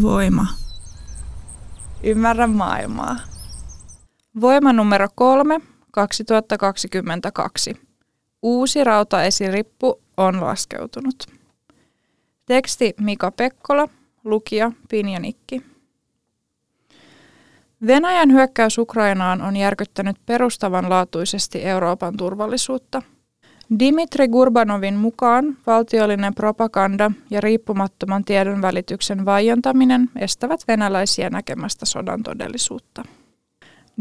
Voima. Ymmärrä maailmaa. Voima numero kolme, 2022. Uusi rautaesirippu on laskeutunut. Teksti Mika Pekkola, lukija Pinja Nikki. Venäjän hyökkäys Ukrainaan on järkyttänyt perustavanlaatuisesti Euroopan turvallisuutta. Dimitri Gurbanovin mukaan valtiollinen propaganda ja riippumattoman tiedon välityksen vaientaminen estävät venäläisiä näkemästä sodan todellisuutta.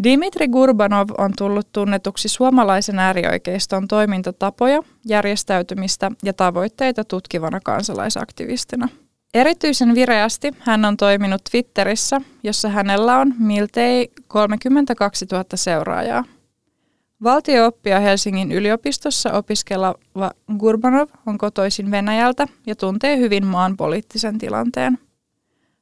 Dimitri Gurbanov on tullut tunnetuksi suomalaisen äärioikeiston toimintatapoja, järjestäytymistä ja tavoitteita tutkivana kansalaisaktivistina. Erityisen vireästi hän on toiminut Twitterissä, jossa hänellä on miltei 32 000 seuraajaa. Valtiooppia Helsingin yliopistossa opiskeleva Gurbanov on kotoisin Venäjältä ja tuntee hyvin maan poliittisen tilanteen –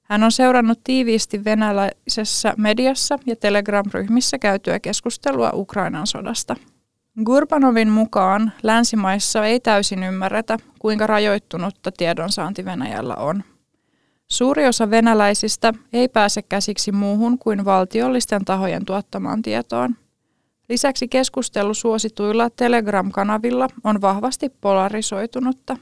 hän on seurannut tiiviisti venäläisessä mediassa ja Telegram-ryhmissä käytyä keskustelua Ukrainan sodasta. Gurbanovin mukaan länsimaissa ei täysin ymmärretä, kuinka rajoittunutta tiedonsaanti Venäjällä on. Suuri osa venäläisistä ei pääse käsiksi muuhun kuin valtiollisten tahojen tuottamaan tietoon. Lisäksi keskustelu suosituilla Telegram-kanavilla on vahvasti polarisoitunutta.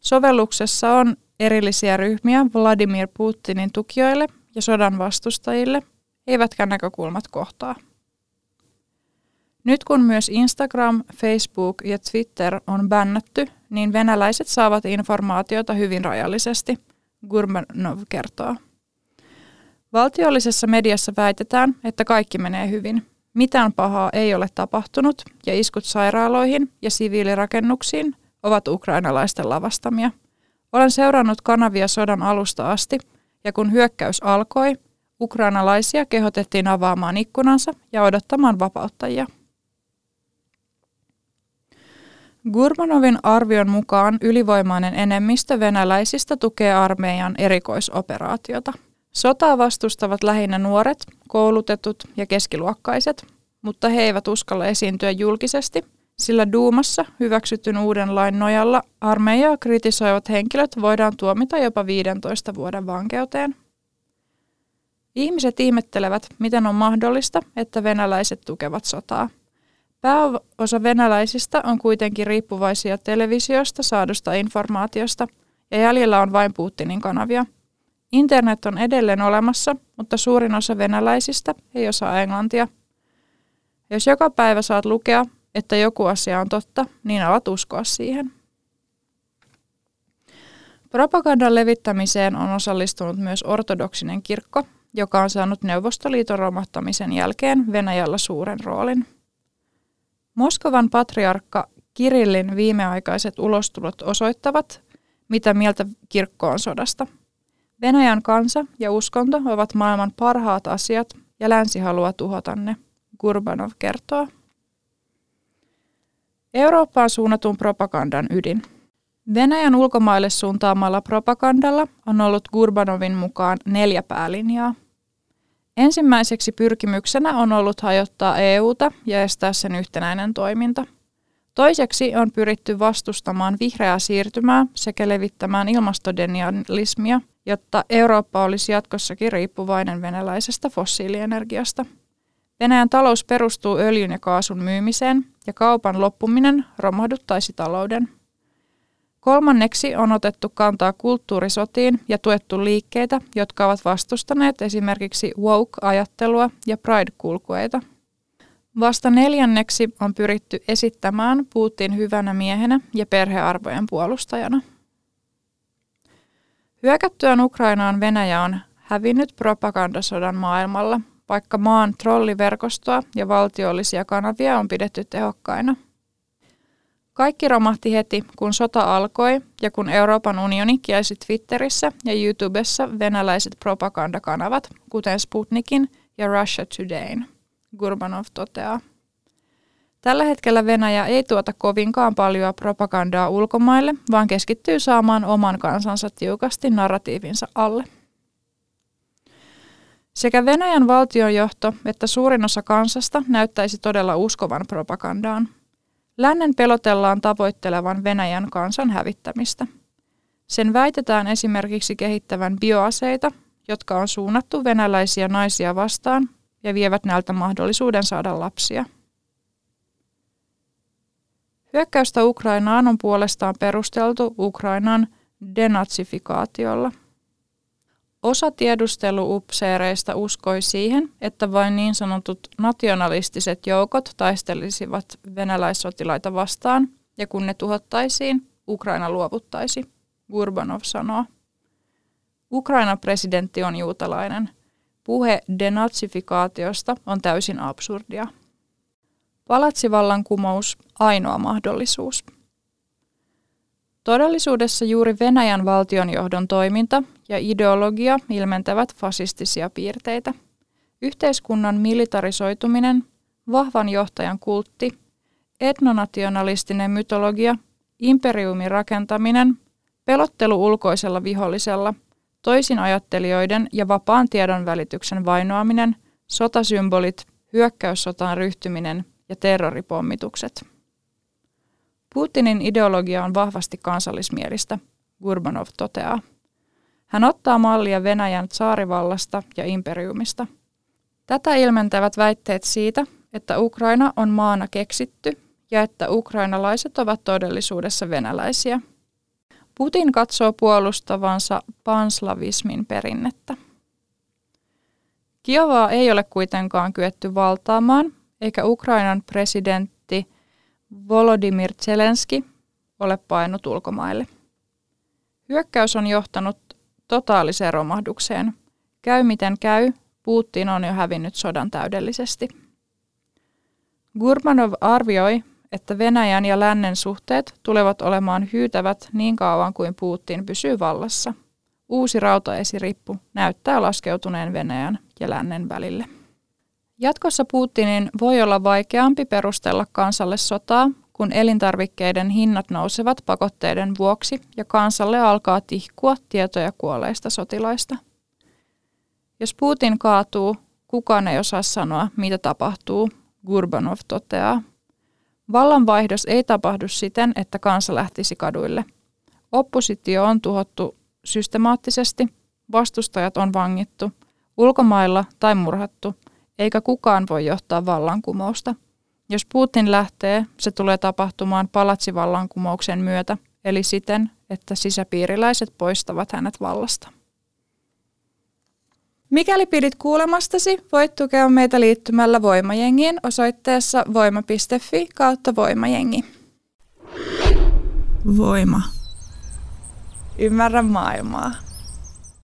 Sovelluksessa on erillisiä ryhmiä Vladimir Putinin tukijoille ja sodan vastustajille, eivätkä näkökulmat kohtaa. Nyt kun myös Instagram, Facebook ja Twitter on bännätty, niin venäläiset saavat informaatiota hyvin rajallisesti, Gurmanov kertoo. Valtiollisessa mediassa väitetään, että kaikki menee hyvin. Mitään pahaa ei ole tapahtunut ja iskut sairaaloihin ja siviilirakennuksiin ovat ukrainalaisten lavastamia – olen seurannut kanavia sodan alusta asti, ja kun hyökkäys alkoi, ukrainalaisia kehotettiin avaamaan ikkunansa ja odottamaan vapauttajia. Gurmanovin arvion mukaan ylivoimainen enemmistö venäläisistä tukee armeijan erikoisoperaatiota. Sotaa vastustavat lähinnä nuoret, koulutetut ja keskiluokkaiset, mutta he eivät uskalla esiintyä julkisesti sillä Duumassa hyväksytyn uuden lain nojalla armeijaa kritisoivat henkilöt voidaan tuomita jopa 15 vuoden vankeuteen. Ihmiset ihmettelevät, miten on mahdollista, että venäläiset tukevat sotaa. Pääosa venäläisistä on kuitenkin riippuvaisia televisiosta saadusta informaatiosta, ja jäljellä on vain Putinin kanavia. Internet on edelleen olemassa, mutta suurin osa venäläisistä ei osaa englantia. Jos joka päivä saat lukea, että joku asia on totta, niin alat uskoa siihen. Propagandan levittämiseen on osallistunut myös ortodoksinen kirkko, joka on saanut Neuvostoliiton romahtamisen jälkeen Venäjällä suuren roolin. Moskovan patriarkka Kirillin viimeaikaiset ulostulot osoittavat, mitä mieltä kirkko on sodasta. Venäjän kansa ja uskonto ovat maailman parhaat asiat ja länsi haluaa tuhota ne, Gurbanov kertoo. Eurooppaan suunnatun propagandan ydin. Venäjän ulkomaille suuntaamalla propagandalla on ollut Gurbanovin mukaan neljä päälinjaa. Ensimmäiseksi pyrkimyksenä on ollut hajottaa EUta ja estää sen yhtenäinen toiminta. Toiseksi on pyritty vastustamaan vihreää siirtymää sekä levittämään ilmastodenialismia, jotta Eurooppa olisi jatkossakin riippuvainen venäläisestä fossiilienergiasta – Venäjän talous perustuu öljyn ja kaasun myymiseen ja kaupan loppuminen romahduttaisi talouden. Kolmanneksi on otettu kantaa kulttuurisotiin ja tuettu liikkeitä, jotka ovat vastustaneet esimerkiksi woke-ajattelua ja pride-kulkueita. Vasta neljänneksi on pyritty esittämään Putin hyvänä miehenä ja perhearvojen puolustajana. Hyökättyään Ukrainaan Venäjä on hävinnyt propagandasodan maailmalla – vaikka maan trolliverkostoa ja valtiollisia kanavia on pidetty tehokkaina. Kaikki romahti heti, kun sota alkoi ja kun Euroopan unioni kielsi Twitterissä ja YouTubessa venäläiset propagandakanavat, kuten Sputnikin ja Russia Todayn, Gurbanov toteaa. Tällä hetkellä Venäjä ei tuota kovinkaan paljon propagandaa ulkomaille, vaan keskittyy saamaan oman kansansa tiukasti narratiivinsa alle. Sekä Venäjän valtionjohto että suurin osa kansasta näyttäisi todella uskovan propagandaan. Lännen pelotellaan tavoittelevan Venäjän kansan hävittämistä. Sen väitetään esimerkiksi kehittävän bioaseita, jotka on suunnattu venäläisiä naisia vastaan ja vievät näiltä mahdollisuuden saada lapsia. Hyökkäystä Ukrainaan on puolestaan perusteltu Ukrainan denatsifikaatiolla – Osa tiedusteluupseereista uskoi siihen, että vain niin sanotut nationalistiset joukot taistelisivat venäläissotilaita vastaan, ja kun ne tuhottaisiin, Ukraina luovuttaisi, Gurbanov sanoo. Ukrainan presidentti on juutalainen. Puhe denatsifikaatiosta on täysin absurdia. Palatsivallankumous ainoa mahdollisuus. Todellisuudessa juuri Venäjän valtionjohdon toiminta ja ideologia ilmentävät fasistisia piirteitä. Yhteiskunnan militarisoituminen, vahvan johtajan kultti, etnonationalistinen mytologia, imperiumin rakentaminen, pelottelu ulkoisella vihollisella, toisin ajattelijoiden ja vapaan tiedon välityksen vainoaminen, sotasymbolit, hyökkäyssotaan ryhtyminen ja terroripommitukset. Putinin ideologia on vahvasti kansallismielistä, Gurbanov toteaa. Hän ottaa mallia Venäjän saarivallasta ja imperiumista. Tätä ilmentävät väitteet siitä, että Ukraina on maana keksitty ja että ukrainalaiset ovat todellisuudessa venäläisiä. Putin katsoo puolustavansa panslavismin perinnettä. Kiovaa ei ole kuitenkaan kyetty valtaamaan, eikä Ukrainan presidentti Volodymyr Zelenski ole painut ulkomaille. Hyökkäys on johtanut totaaliseen romahdukseen. Käy miten käy, Putin on jo hävinnyt sodan täydellisesti. Gurmanov arvioi, että Venäjän ja lännen suhteet tulevat olemaan hyytävät niin kauan kuin Putin pysyy vallassa. Uusi rautaesirippu näyttää laskeutuneen Venäjän ja lännen välille. Jatkossa Putinin voi olla vaikeampi perustella kansalle sotaa, kun elintarvikkeiden hinnat nousevat pakotteiden vuoksi ja kansalle alkaa tihkua tietoja kuolleista sotilaista. Jos Putin kaatuu, kukaan ei osaa sanoa, mitä tapahtuu, Gurbanov toteaa. Vallanvaihdos ei tapahdu siten, että kansa lähtisi kaduille. Oppositio on tuhottu systemaattisesti, vastustajat on vangittu, ulkomailla tai murhattu, eikä kukaan voi johtaa vallankumousta – jos Putin lähtee, se tulee tapahtumaan palatsivallankumouksen myötä, eli siten, että sisäpiiriläiset poistavat hänet vallasta. Mikäli pidit kuulemastasi, voit tukea meitä liittymällä Voimajengiin osoitteessa voima.fi kautta Voimajengi. Voima. Ymmärrä maailmaa.